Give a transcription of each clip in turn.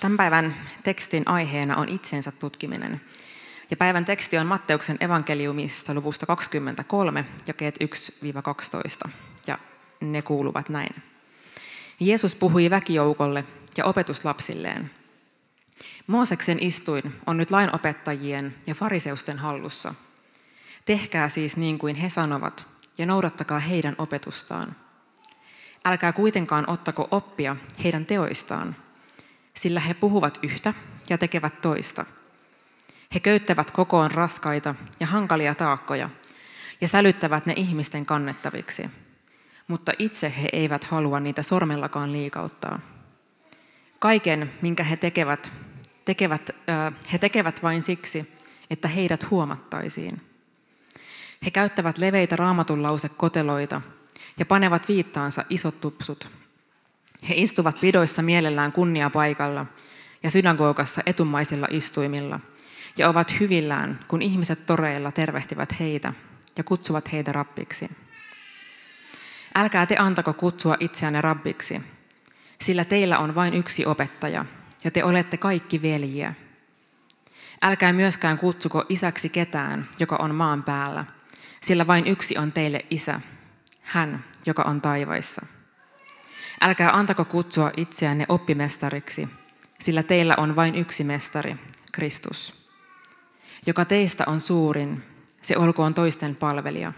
Tämän päivän tekstin aiheena on itsensä tutkiminen. Ja päivän teksti on Matteuksen evankeliumista luvusta 23, jakeet 1-12. Ja ne kuuluvat näin. Jeesus puhui väkijoukolle ja opetuslapsilleen. Mooseksen istuin on nyt lainopettajien ja fariseusten hallussa. Tehkää siis niin kuin he sanovat ja noudattakaa heidän opetustaan. Älkää kuitenkaan ottako oppia heidän teoistaan – sillä he puhuvat yhtä ja tekevät toista. He köyttävät kokoon raskaita ja hankalia taakkoja ja sälyttävät ne ihmisten kannettaviksi, mutta itse he eivät halua niitä sormellakaan liikauttaa. Kaiken, minkä he tekevät, tekevät äh, he tekevät vain siksi, että heidät huomattaisiin. He käyttävät leveitä raamatun koteloita ja panevat viittaansa isot tupsut – he istuvat pidoissa mielellään kunniapaikalla ja synagogassa etumaisilla istuimilla ja ovat hyvillään, kun ihmiset toreilla tervehtivät heitä ja kutsuvat heitä rabbiksi. Älkää te antako kutsua itseänne rabbiksi, sillä teillä on vain yksi opettaja ja te olette kaikki veljiä. Älkää myöskään kutsuko isäksi ketään, joka on maan päällä, sillä vain yksi on teille isä, hän, joka on taivaissa. Älkää antako kutsua itseänne oppimestariksi, sillä teillä on vain yksi mestari, Kristus. Joka teistä on suurin, se olkoon toisten palvelija.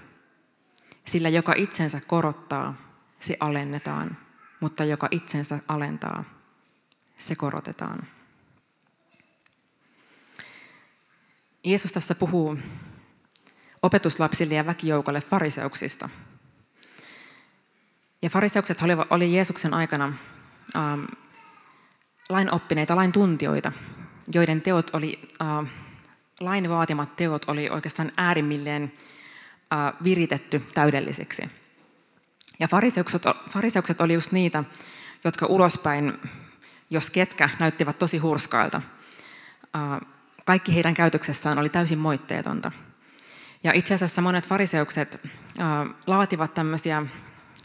Sillä joka itsensä korottaa, se alennetaan, mutta joka itsensä alentaa, se korotetaan. Jeesus tässä puhuu opetuslapsille ja väkijoukolle fariseuksista – ja fariseukset oli Jeesuksen aikana ähm, lainoppineita, lain tuntijoita, joiden teot oli, äh, lain vaatimat teot oli oikeastaan äärimmilleen äh, viritetty täydellisiksi. Ja fariseukset, fariseukset oli just niitä, jotka ulospäin, jos ketkä, näyttivät tosi hurskailta. Äh, kaikki heidän käytöksessään oli täysin moitteetonta. Ja itse asiassa monet fariseukset äh, laativat tämmöisiä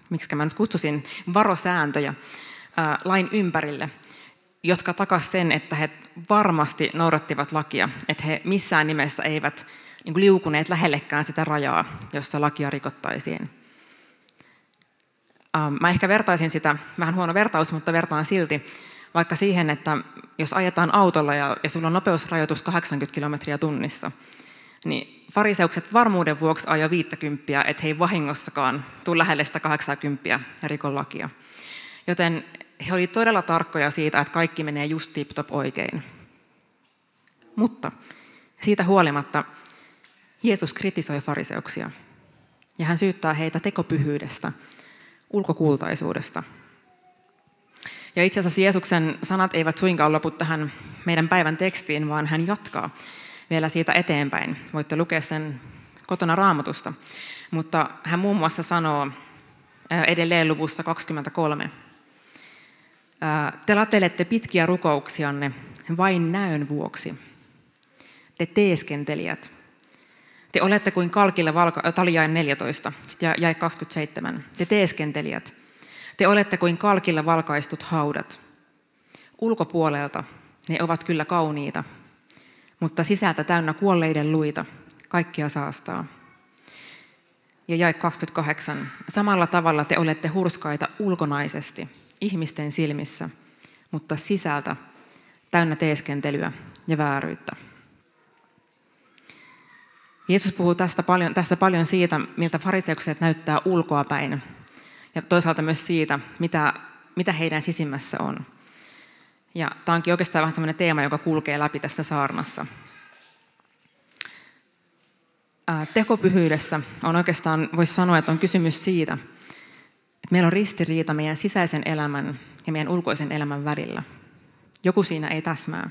miksi mä nyt kutsusin, varosääntöjä ää, lain ympärille, jotka takas sen, että he varmasti noudattivat lakia, että he missään nimessä eivät niin liukuneet lähellekään sitä rajaa, jossa lakia rikottaisiin. Mä ehkä vertaisin sitä, vähän huono vertaus, mutta vertaan silti, vaikka siihen, että jos ajetaan autolla ja, ja sulla on nopeusrajoitus 80 kilometriä tunnissa, niin fariseukset varmuuden vuoksi ajoi 50, että he ei vahingossakaan tule lähelle sitä 80 ja rikon lakia. Joten he olivat todella tarkkoja siitä, että kaikki menee just tip-top oikein. Mutta siitä huolimatta Jeesus kritisoi fariseuksia ja hän syyttää heitä tekopyhyydestä, ulkokultaisuudesta. Ja itse asiassa Jeesuksen sanat eivät suinkaan lopu tähän meidän päivän tekstiin, vaan hän jatkaa vielä siitä eteenpäin. Voitte lukea sen kotona raamatusta. Mutta hän muun muassa sanoo edelleen luvussa 23. Te latelette pitkiä rukouksianne vain näön vuoksi. Te teeskentelijät. Te olette kuin kalkilla valka, taliain 14, sitten jäi 27. Te teeskentelijät. Te olette kuin kalkilla valkaistut haudat. Ulkopuolelta ne ovat kyllä kauniita, mutta sisältä täynnä kuolleiden luita, kaikkia saastaa. Ja jäi 28. Samalla tavalla te olette hurskaita ulkonaisesti, ihmisten silmissä, mutta sisältä täynnä teeskentelyä ja vääryyttä. Jeesus puhuu tästä paljon, tässä paljon siitä, miltä fariseukset näyttää ulkoapäin, ja toisaalta myös siitä, mitä, mitä heidän sisimmässä on. Ja tämä onkin oikeastaan vähän sellainen teema, joka kulkee läpi tässä saarnassa. Tekopyhyydessä on oikeastaan, voisi sanoa, että on kysymys siitä, että meillä on ristiriita meidän sisäisen elämän ja meidän ulkoisen elämän välillä. Joku siinä ei täsmää.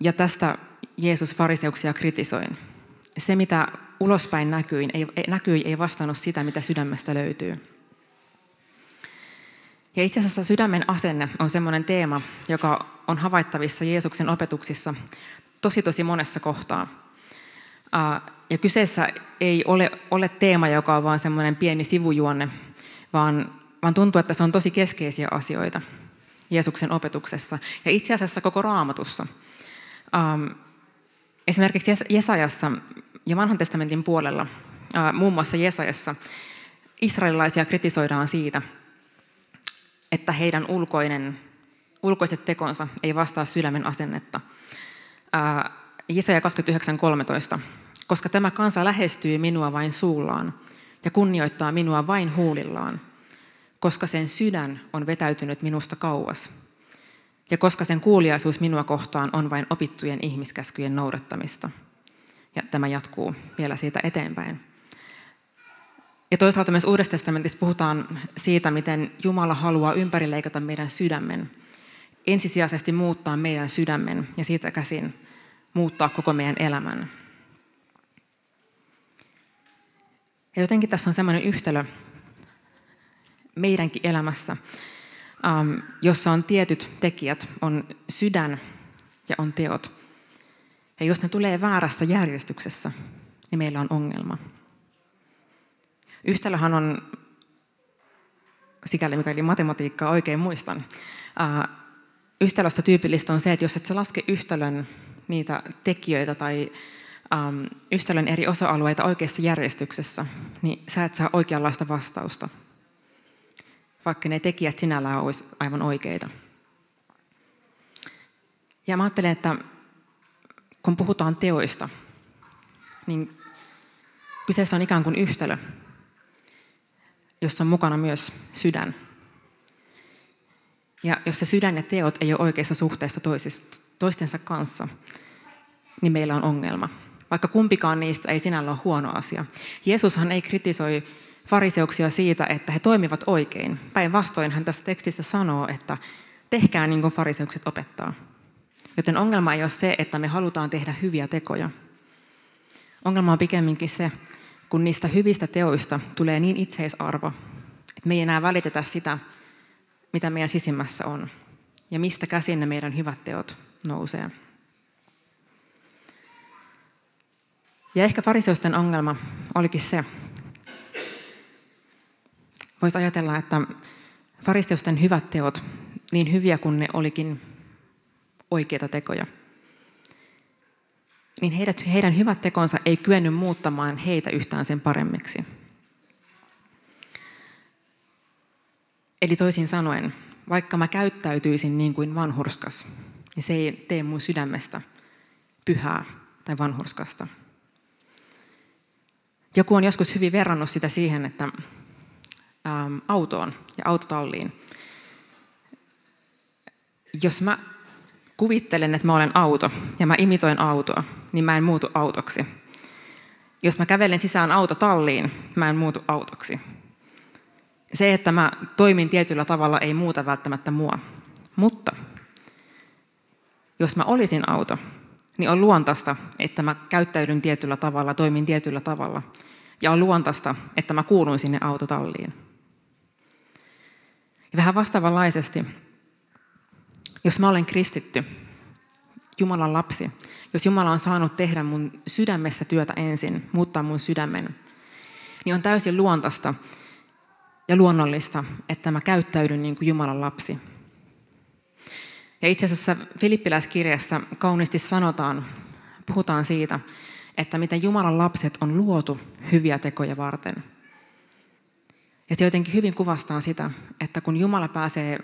Ja tästä Jeesus fariseuksia kritisoi. Se, mitä ulospäin näkyi, ei, näkyi, ei vastannut sitä, mitä sydämestä löytyy. Ja itse asiassa sydämen asenne on sellainen teema, joka on havaittavissa Jeesuksen opetuksissa tosi tosi monessa kohtaa. Ja kyseessä ei ole, ole teema, joka on vain semmoinen pieni sivujuonne, vaan, vaan tuntuu, että se on tosi keskeisiä asioita Jeesuksen opetuksessa ja itse asiassa koko raamatussa. Esimerkiksi Jesajassa ja vanhan testamentin puolella, muun muassa Jesajassa, israelilaisia kritisoidaan siitä, että heidän ulkoinen, ulkoiset tekonsa ei vastaa sydämen asennetta. Jesaja 29.13. Koska tämä kansa lähestyy minua vain suullaan ja kunnioittaa minua vain huulillaan, koska sen sydän on vetäytynyt minusta kauas, ja koska sen kuuliaisuus minua kohtaan on vain opittujen ihmiskäskyjen noudattamista. Ja tämä jatkuu vielä siitä eteenpäin. Ja toisaalta myös Uudessa testamentissa puhutaan siitä, miten Jumala haluaa ympärileikata meidän sydämen, ensisijaisesti muuttaa meidän sydämen ja siitä käsin muuttaa koko meidän elämän. Ja jotenkin tässä on sellainen yhtälö meidänkin elämässä, ähm, jossa on tietyt tekijät, on sydän ja on teot. Ja jos ne tulee väärässä järjestyksessä, niin meillä on ongelma. Yhtälöhän on, sikäli mikäli matematiikkaa oikein muistan, äh, yhtälössä tyypillistä on se, että jos et sä laske yhtälön niitä tekijöitä tai um, yhtälön eri osa-alueita oikeassa järjestyksessä, niin sä et saa oikeanlaista vastausta, vaikka ne tekijät sinällään olisi aivan oikeita. Ja mä ajattelen, että kun puhutaan teoista, niin kyseessä on ikään kuin yhtälö, jossa on mukana myös sydän. Ja jos se sydän ja teot ei ole oikeassa suhteessa toistensa kanssa, niin meillä on ongelma. Vaikka kumpikaan niistä ei sinällä ole huono asia. Jeesushan ei kritisoi fariseuksia siitä, että he toimivat oikein. Päinvastoin hän tässä tekstissä sanoo, että tehkää niin kuin fariseukset opettaa. Joten ongelma ei ole se, että me halutaan tehdä hyviä tekoja. Ongelma on pikemminkin se, kun niistä hyvistä teoista tulee niin itseisarvo, että me ei enää välitetä sitä, mitä meidän sisimmässä on, ja mistä käsin ne meidän hyvät teot nousee. Ja ehkä fariseusten ongelma olikin se, voisi ajatella, että fariseusten hyvät teot, niin hyviä kuin ne olikin oikeita tekoja, niin heidät, heidän hyvät tekonsa ei kyennyt muuttamaan heitä yhtään sen paremmiksi. Eli toisin sanoen, vaikka mä käyttäytyisin niin kuin vanhurskas, niin se ei tee mun sydämestä pyhää tai vanhurskasta. Joku on joskus hyvin verrannut sitä siihen, että autoon ja autotalliin. Jos mä kuvittelen, että mä olen auto ja mä imitoin autoa, niin mä en muutu autoksi. Jos mä kävelen sisään autotalliin, mä en muutu autoksi. Se, että mä toimin tietyllä tavalla, ei muuta välttämättä mua. Mutta jos mä olisin auto, niin on luontaista, että mä käyttäydyn tietyllä tavalla, toimin tietyllä tavalla. Ja on luontaista, että mä kuulun sinne autotalliin. Ja vähän vastaavanlaisesti, jos mä olen kristitty, Jumalan lapsi, jos Jumala on saanut tehdä mun sydämessä työtä ensin, muuttaa mun sydämen, niin on täysin luontaista ja luonnollista, että mä käyttäydyn niin kuin Jumalan lapsi. Ja itse asiassa Filippiläiskirjassa kauniisti sanotaan, puhutaan siitä, että miten Jumalan lapset on luotu hyviä tekoja varten. Ja se jotenkin hyvin kuvastaa sitä, että kun Jumala pääsee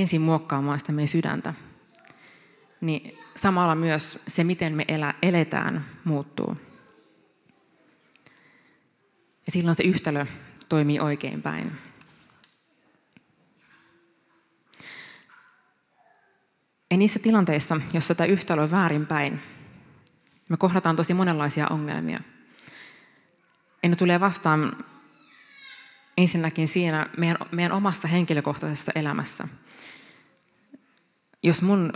ensin muokkaamaan sitä meidän sydäntä, niin samalla myös se, miten me elä, eletään, muuttuu. Ja silloin se yhtälö toimii oikein päin. Ja niissä tilanteissa, jossa tämä yhtälö on väärinpäin, me kohdataan tosi monenlaisia ongelmia. Ja ne tulee vastaan ensinnäkin siinä meidän, meidän omassa henkilökohtaisessa elämässä. Jos mun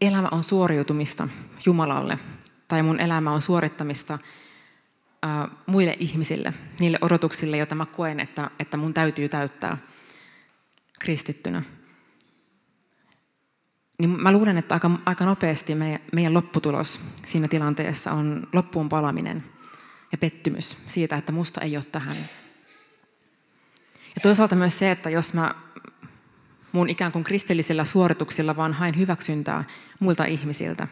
elämä on suoriutumista Jumalalle, tai mun elämä on suorittamista ää, muille ihmisille, niille odotuksille, joita mä koen, että, että mun täytyy täyttää kristittynä, niin mä luulen, että aika, aika nopeasti meidän, meidän lopputulos siinä tilanteessa on loppuun palaminen ja pettymys siitä, että musta ei ole tähän. Ja toisaalta myös se, että jos mä mun ikään kuin kristillisillä suorituksilla vaan hain hyväksyntää muilta ihmisiltä,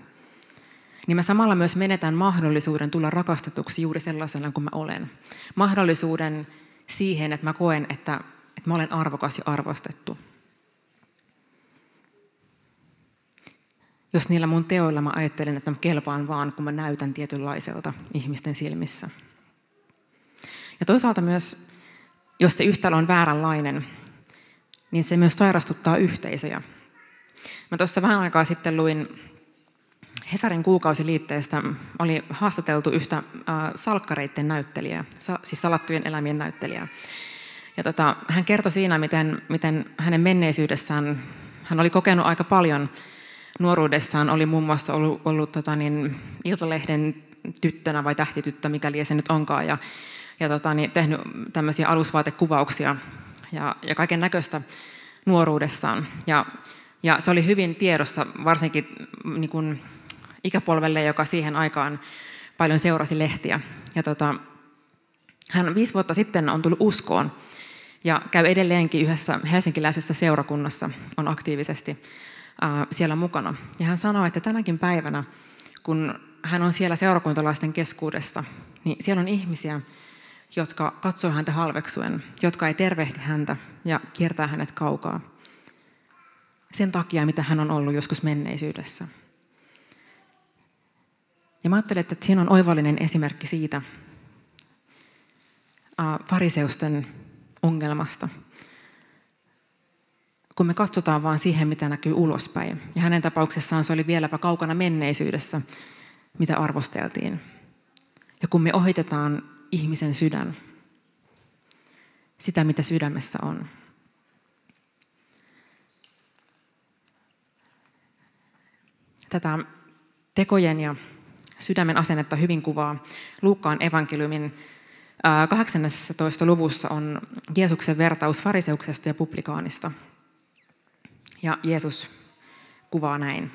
niin mä samalla myös menetän mahdollisuuden tulla rakastetuksi juuri sellaisena kuin mä olen. Mahdollisuuden siihen, että mä koen, että, että mä olen arvokas ja arvostettu. Jos niillä mun teoilla mä ajattelen, että mä kelpaan vaan, kun mä näytän tietynlaiselta ihmisten silmissä. Ja toisaalta myös, jos se yhtälö on vääränlainen, niin se myös sairastuttaa yhteisöjä. Mä tuossa vähän aikaa sitten luin Hesarin kuukausiliitteestä, oli haastateltu yhtä salkkareiden näyttelijää, siis salattujen elämien näyttelijää. Ja tota, hän kertoi siinä, miten, miten hänen menneisyydessään, hän oli kokenut aika paljon nuoruudessaan, oli muun muassa ollut, ollut tota niin, Iltalehden tyttönä vai tähtityttö, mikäli se nyt onkaan, ja, ja tota, niin, tehnyt tämmöisiä alusvaatekuvauksia ja, ja kaiken näköistä nuoruudessaan. Ja, ja se oli hyvin tiedossa, varsinkin niin kuin ikäpolvelle, joka siihen aikaan paljon seurasi lehtiä. Ja tota, hän viisi vuotta sitten on tullut uskoon ja käy edelleenkin yhdessä helsinkiläisessä seurakunnassa, on aktiivisesti ää, siellä mukana. Ja hän sanoi, että tänäkin päivänä, kun hän on siellä seurakuntalaisten keskuudessa, niin siellä on ihmisiä, jotka katsoo häntä halveksuen, jotka ei tervehdi häntä ja kiertää hänet kaukaa. Sen takia, mitä hän on ollut joskus menneisyydessä. Ja mä ajattelen, että siinä on oivallinen esimerkki siitä fariseusten ongelmasta. Kun me katsotaan vaan siihen, mitä näkyy ulospäin. Ja hänen tapauksessaan se oli vieläpä kaukana menneisyydessä, mitä arvosteltiin. Ja kun me ohitetaan ihmisen sydän, sitä mitä sydämessä on. Tätä tekojen ja sydämen asennetta hyvin kuvaa Luukkaan evankeliumin 18. luvussa on Jeesuksen vertaus fariseuksesta ja publikaanista. Ja Jeesus kuvaa näin.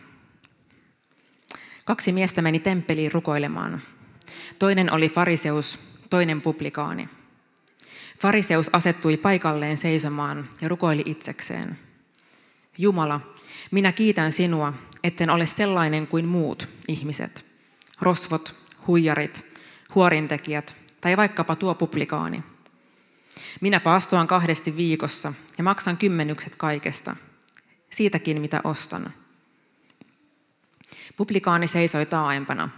Kaksi miestä meni temppeliin rukoilemaan. Toinen oli fariseus, toinen publikaani. Fariseus asettui paikalleen seisomaan ja rukoili itsekseen. Jumala, minä kiitän sinua, etten ole sellainen kuin muut ihmiset. Rosvot, huijarit, huorintekijät tai vaikkapa tuo publikaani. Minä paastoan kahdesti viikossa ja maksan kymmenykset kaikesta, siitäkin mitä ostan. Publikaani seisoi taaempana.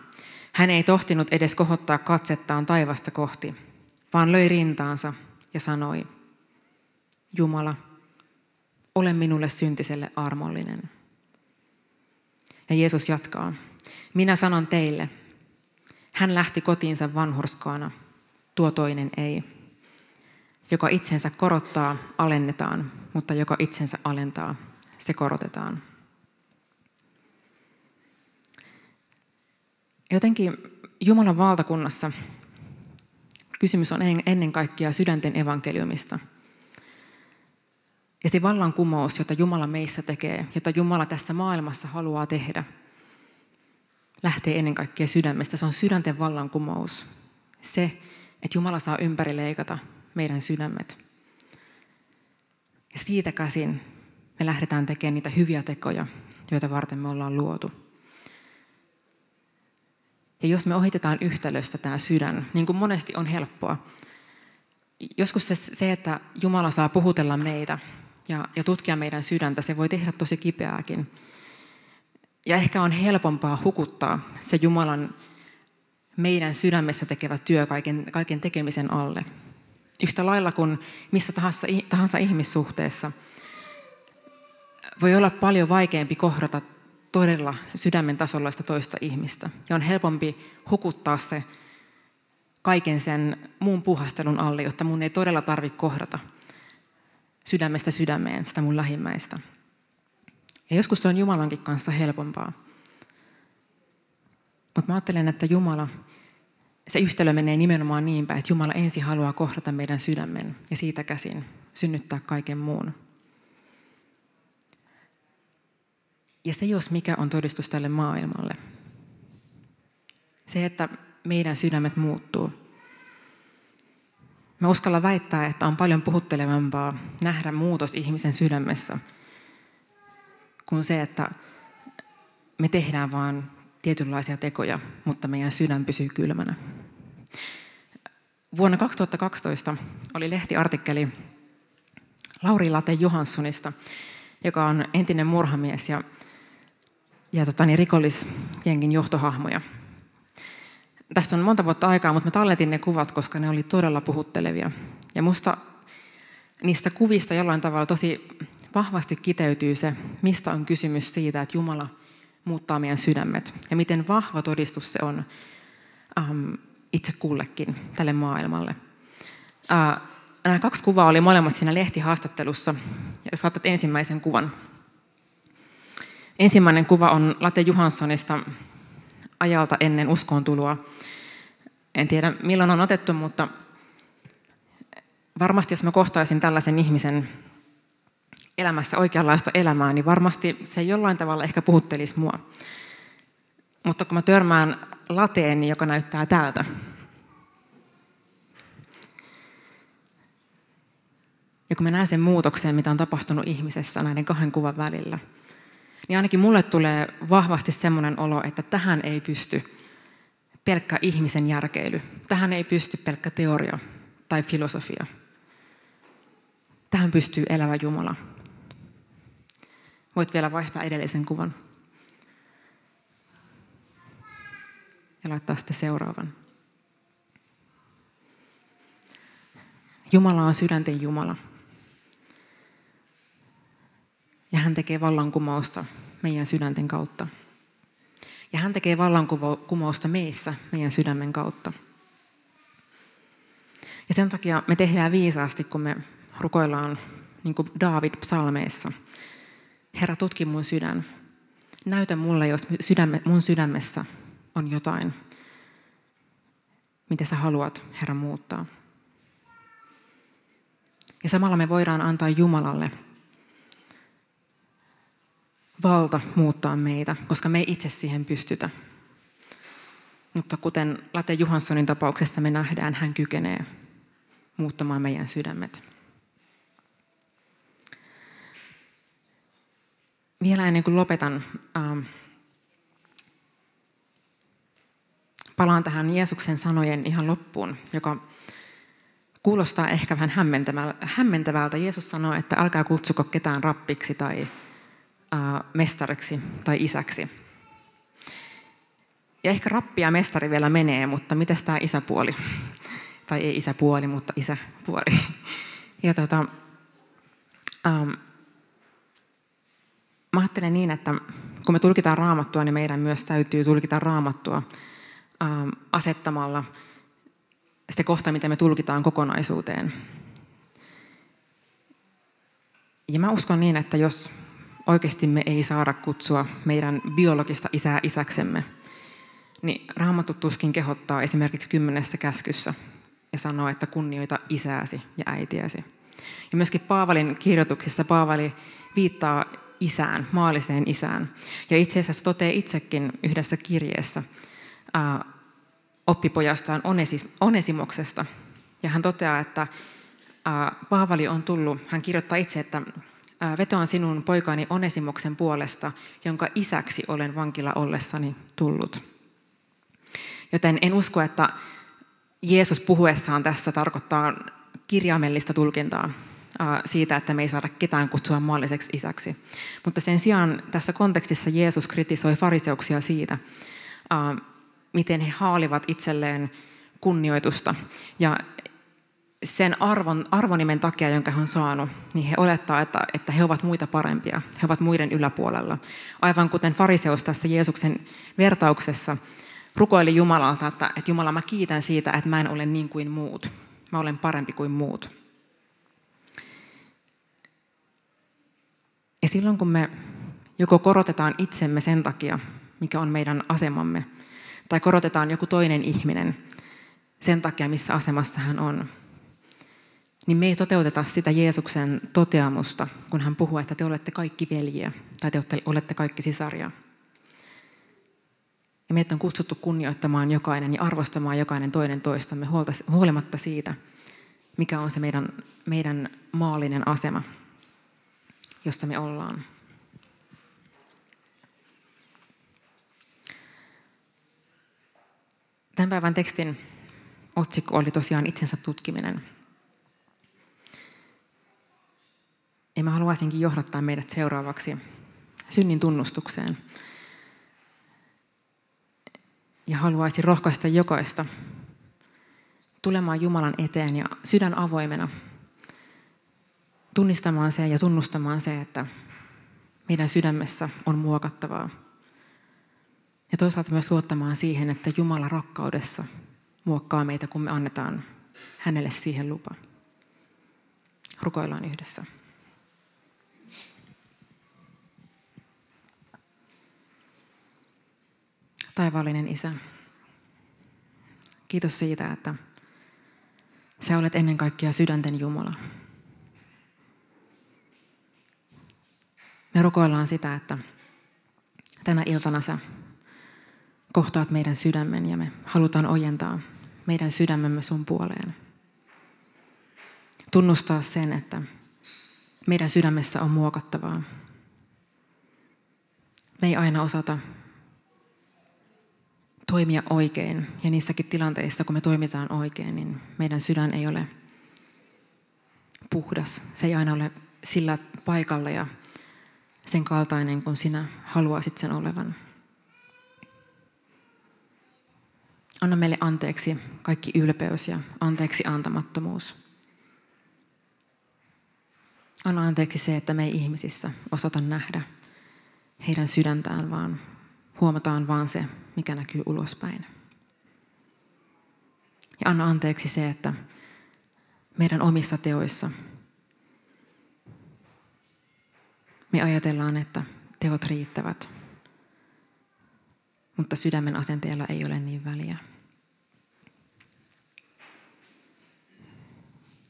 Hän ei tohtinut edes kohottaa katsettaan taivasta kohti, vaan löi rintaansa ja sanoi, Jumala, ole minulle syntiselle armollinen. Ja Jeesus jatkaa, minä sanon teille, hän lähti kotiinsa vanhurskaana, tuo toinen ei. Joka itsensä korottaa, alennetaan, mutta joka itsensä alentaa, se korotetaan. Jotenkin Jumalan valtakunnassa kysymys on ennen kaikkea sydänten evankeliumista. Ja se vallankumous, jota Jumala meissä tekee, jota Jumala tässä maailmassa haluaa tehdä, lähtee ennen kaikkea sydämestä. Se on sydänten vallankumous. Se, että Jumala saa ympärileikata meidän sydämet. Ja siitä käsin me lähdetään tekemään niitä hyviä tekoja, joita varten me ollaan luotu. Ja jos me ohitetaan yhtälöstä tämä sydän, niin kuin monesti on helppoa, joskus se, se että Jumala saa puhutella meitä ja, ja tutkia meidän sydäntä, se voi tehdä tosi kipeääkin. Ja ehkä on helpompaa hukuttaa se Jumalan meidän sydämessä tekevä työ kaiken, kaiken tekemisen alle. Yhtä lailla kuin missä tahansa, tahansa ihmissuhteessa voi olla paljon vaikeampi kohdata todella sydämen tasolla sitä toista ihmistä. Ja on helpompi hukuttaa se kaiken sen muun puhastelun alle, jotta mun ei todella tarvitse kohdata sydämestä sydämeen sitä mun lähimmäistä. Ja joskus se on Jumalankin kanssa helpompaa. Mutta mä ajattelen, että Jumala, se yhtälö menee nimenomaan niin päin, että Jumala ensin haluaa kohdata meidän sydämen ja siitä käsin synnyttää kaiken muun. Ja se, jos mikä on todistus tälle maailmalle. Se, että meidän sydämet muuttuu. Mä uskalla väittää, että on paljon puhuttelevampaa nähdä muutos ihmisen sydämessä kuin se, että me tehdään vaan tietynlaisia tekoja, mutta meidän sydän pysyy kylmänä. Vuonna 2012 oli lehtiartikkeli Lauri Late Johanssonista, joka on entinen murhamies ja, ja tota, niin, rikollisjenkin johtohahmoja. Tästä on monta vuotta aikaa, mutta mä talletin ne kuvat, koska ne oli todella puhuttelevia. Ja musta niistä kuvista jollain tavalla tosi vahvasti kiteytyy se, mistä on kysymys siitä, että Jumala muuttaa meidän sydämet. Ja miten vahva todistus se on ähm, itse kullekin tälle maailmalle. Äh, nämä kaksi kuvaa oli molemmat siinä lehtihaastattelussa. Ja jos laitat ensimmäisen kuvan. Ensimmäinen kuva on Late Johanssonista ajalta ennen tuloa. En tiedä milloin on otettu, mutta varmasti jos mä kohtaisin tällaisen ihmisen elämässä oikeanlaista elämää, niin varmasti se jollain tavalla ehkä puhuttelisi mua. Mutta kun mä törmään lateen, joka näyttää täältä, ja kun mä näen sen muutoksen, mitä on tapahtunut ihmisessä näiden kahden kuvan välillä, niin ainakin mulle tulee vahvasti semmoinen olo, että tähän ei pysty pelkkä ihmisen järkeily. Tähän ei pysty pelkkä teoria tai filosofia. Tähän pystyy elävä Jumala. Voit vielä vaihtaa edellisen kuvan. Ja laittaa sitten seuraavan. Jumala on sydänten Jumala. Ja hän tekee vallankumousta meidän sydänten kautta. Ja hän tekee vallankumousta meissä meidän sydämen kautta. Ja sen takia me tehdään viisaasti, kun me rukoillaan niin kuin David psalmeissa. Herra, tutki mun sydän. Näytä mulle, jos sydäme, mun sydämessä on jotain, mitä sä haluat, Herra, muuttaa. Ja samalla me voidaan antaa Jumalalle valta muuttaa meitä, koska me ei itse siihen pystytä. Mutta kuten Late Johanssonin tapauksessa me nähdään, hän kykenee muuttamaan meidän sydämet. Vielä ennen kuin lopetan, ähm, palaan tähän Jeesuksen sanojen ihan loppuun, joka kuulostaa ehkä vähän hämmentävältä. Jeesus sanoi, että älkää kutsuko ketään rappiksi tai mestariksi tai isäksi. Ja ehkä rappi ja mestari vielä menee, mutta miten tämä isäpuoli? tai ei isäpuoli, mutta isäpuoli. Ja tota, ähm, mä ajattelen niin, että kun me tulkitaan raamattua, niin meidän myös täytyy tulkita raamattua ähm, asettamalla sitä kohtaa, mitä me tulkitaan kokonaisuuteen. Ja mä uskon niin, että jos oikeasti me ei saada kutsua meidän biologista isää isäksemme, niin Raamattu tuskin kehottaa esimerkiksi kymmenessä käskyssä ja sanoo, että kunnioita isääsi ja äitiäsi. Ja myöskin Paavalin kirjoituksissa Paavali viittaa isään, maalliseen isään. Ja itse asiassa toteaa itsekin yhdessä kirjeessä ää, oppipojastaan Onesimoksesta. Ja hän toteaa, että ää, Paavali on tullut, hän kirjoittaa itse, että vetoan sinun poikani Onesimoksen puolesta, jonka isäksi olen vankila ollessani tullut. Joten en usko, että Jeesus puhuessaan tässä tarkoittaa kirjaimellista tulkintaa siitä, että me ei saada ketään kutsua maalliseksi isäksi. Mutta sen sijaan tässä kontekstissa Jeesus kritisoi fariseuksia siitä, miten he haalivat itselleen kunnioitusta. Ja sen arvon, arvonimen takia, jonka he on saanut, niin he olettaa, että, että he ovat muita parempia. He ovat muiden yläpuolella. Aivan kuten fariseus tässä Jeesuksen vertauksessa rukoili Jumalalta, että, että Jumala, mä kiitän siitä, että mä en ole niin kuin muut. Mä olen parempi kuin muut. Ja silloin kun me joko korotetaan itsemme sen takia, mikä on meidän asemamme, tai korotetaan joku toinen ihminen sen takia, missä asemassa hän on, niin me ei toteuteta sitä Jeesuksen toteamusta, kun hän puhuu, että te olette kaikki veljiä tai te olette kaikki sisaria. Ja meitä on kutsuttu kunnioittamaan jokainen ja arvostamaan jokainen toinen toistamme huolimatta siitä, mikä on se meidän, meidän maallinen asema, jossa me ollaan. Tämän päivän tekstin otsikko oli tosiaan itsensä tutkiminen. Ja mä haluaisinkin johdattaa meidät seuraavaksi synnin tunnustukseen. Ja haluaisin rohkaista jokaista tulemaan Jumalan eteen ja sydän avoimena tunnistamaan se ja tunnustamaan se, että meidän sydämessä on muokattavaa. Ja toisaalta myös luottamaan siihen, että Jumala rakkaudessa muokkaa meitä, kun me annetaan hänelle siihen lupa. Rukoillaan yhdessä. Taivaallinen Isä, kiitos siitä, että Sä olet ennen kaikkea sydänten Jumala. Me rukoillaan sitä, että tänä iltana sä kohtaat meidän sydämen ja me halutaan ojentaa meidän sydämemme sun puoleen. Tunnustaa sen, että meidän sydämessä on muokattavaa. Me ei aina osata toimia oikein. Ja niissäkin tilanteissa, kun me toimitaan oikein, niin meidän sydän ei ole puhdas. Se ei aina ole sillä paikalla ja sen kaltainen kuin sinä haluaisit sen olevan. Anna meille anteeksi kaikki ylpeys ja anteeksi antamattomuus. Anna anteeksi se, että me ei ihmisissä osata nähdä heidän sydäntään, vaan huomataan vaan se, mikä näkyy ulospäin. Ja anna anteeksi se, että meidän omissa teoissa me ajatellaan, että teot riittävät, mutta sydämen asenteella ei ole niin väliä.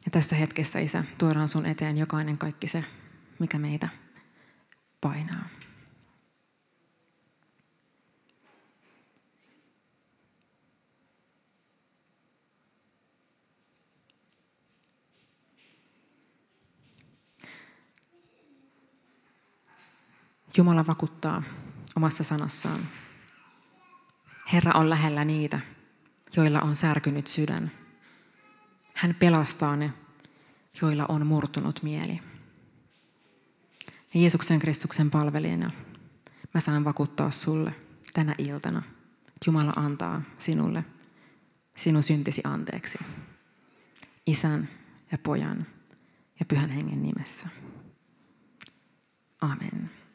Ja tässä hetkessä, Isä, tuodaan sun eteen jokainen kaikki se, mikä meitä painaa. Jumala vakuuttaa omassa sanassaan. Herra on lähellä niitä, joilla on särkynyt sydän. Hän pelastaa ne, joilla on murtunut mieli. Ja Jeesuksen Kristuksen palvelijana mä saan vakuuttaa sulle tänä iltana. Jumala antaa sinulle sinun syntisi anteeksi. Isän ja pojan ja pyhän hengen nimessä. Amen.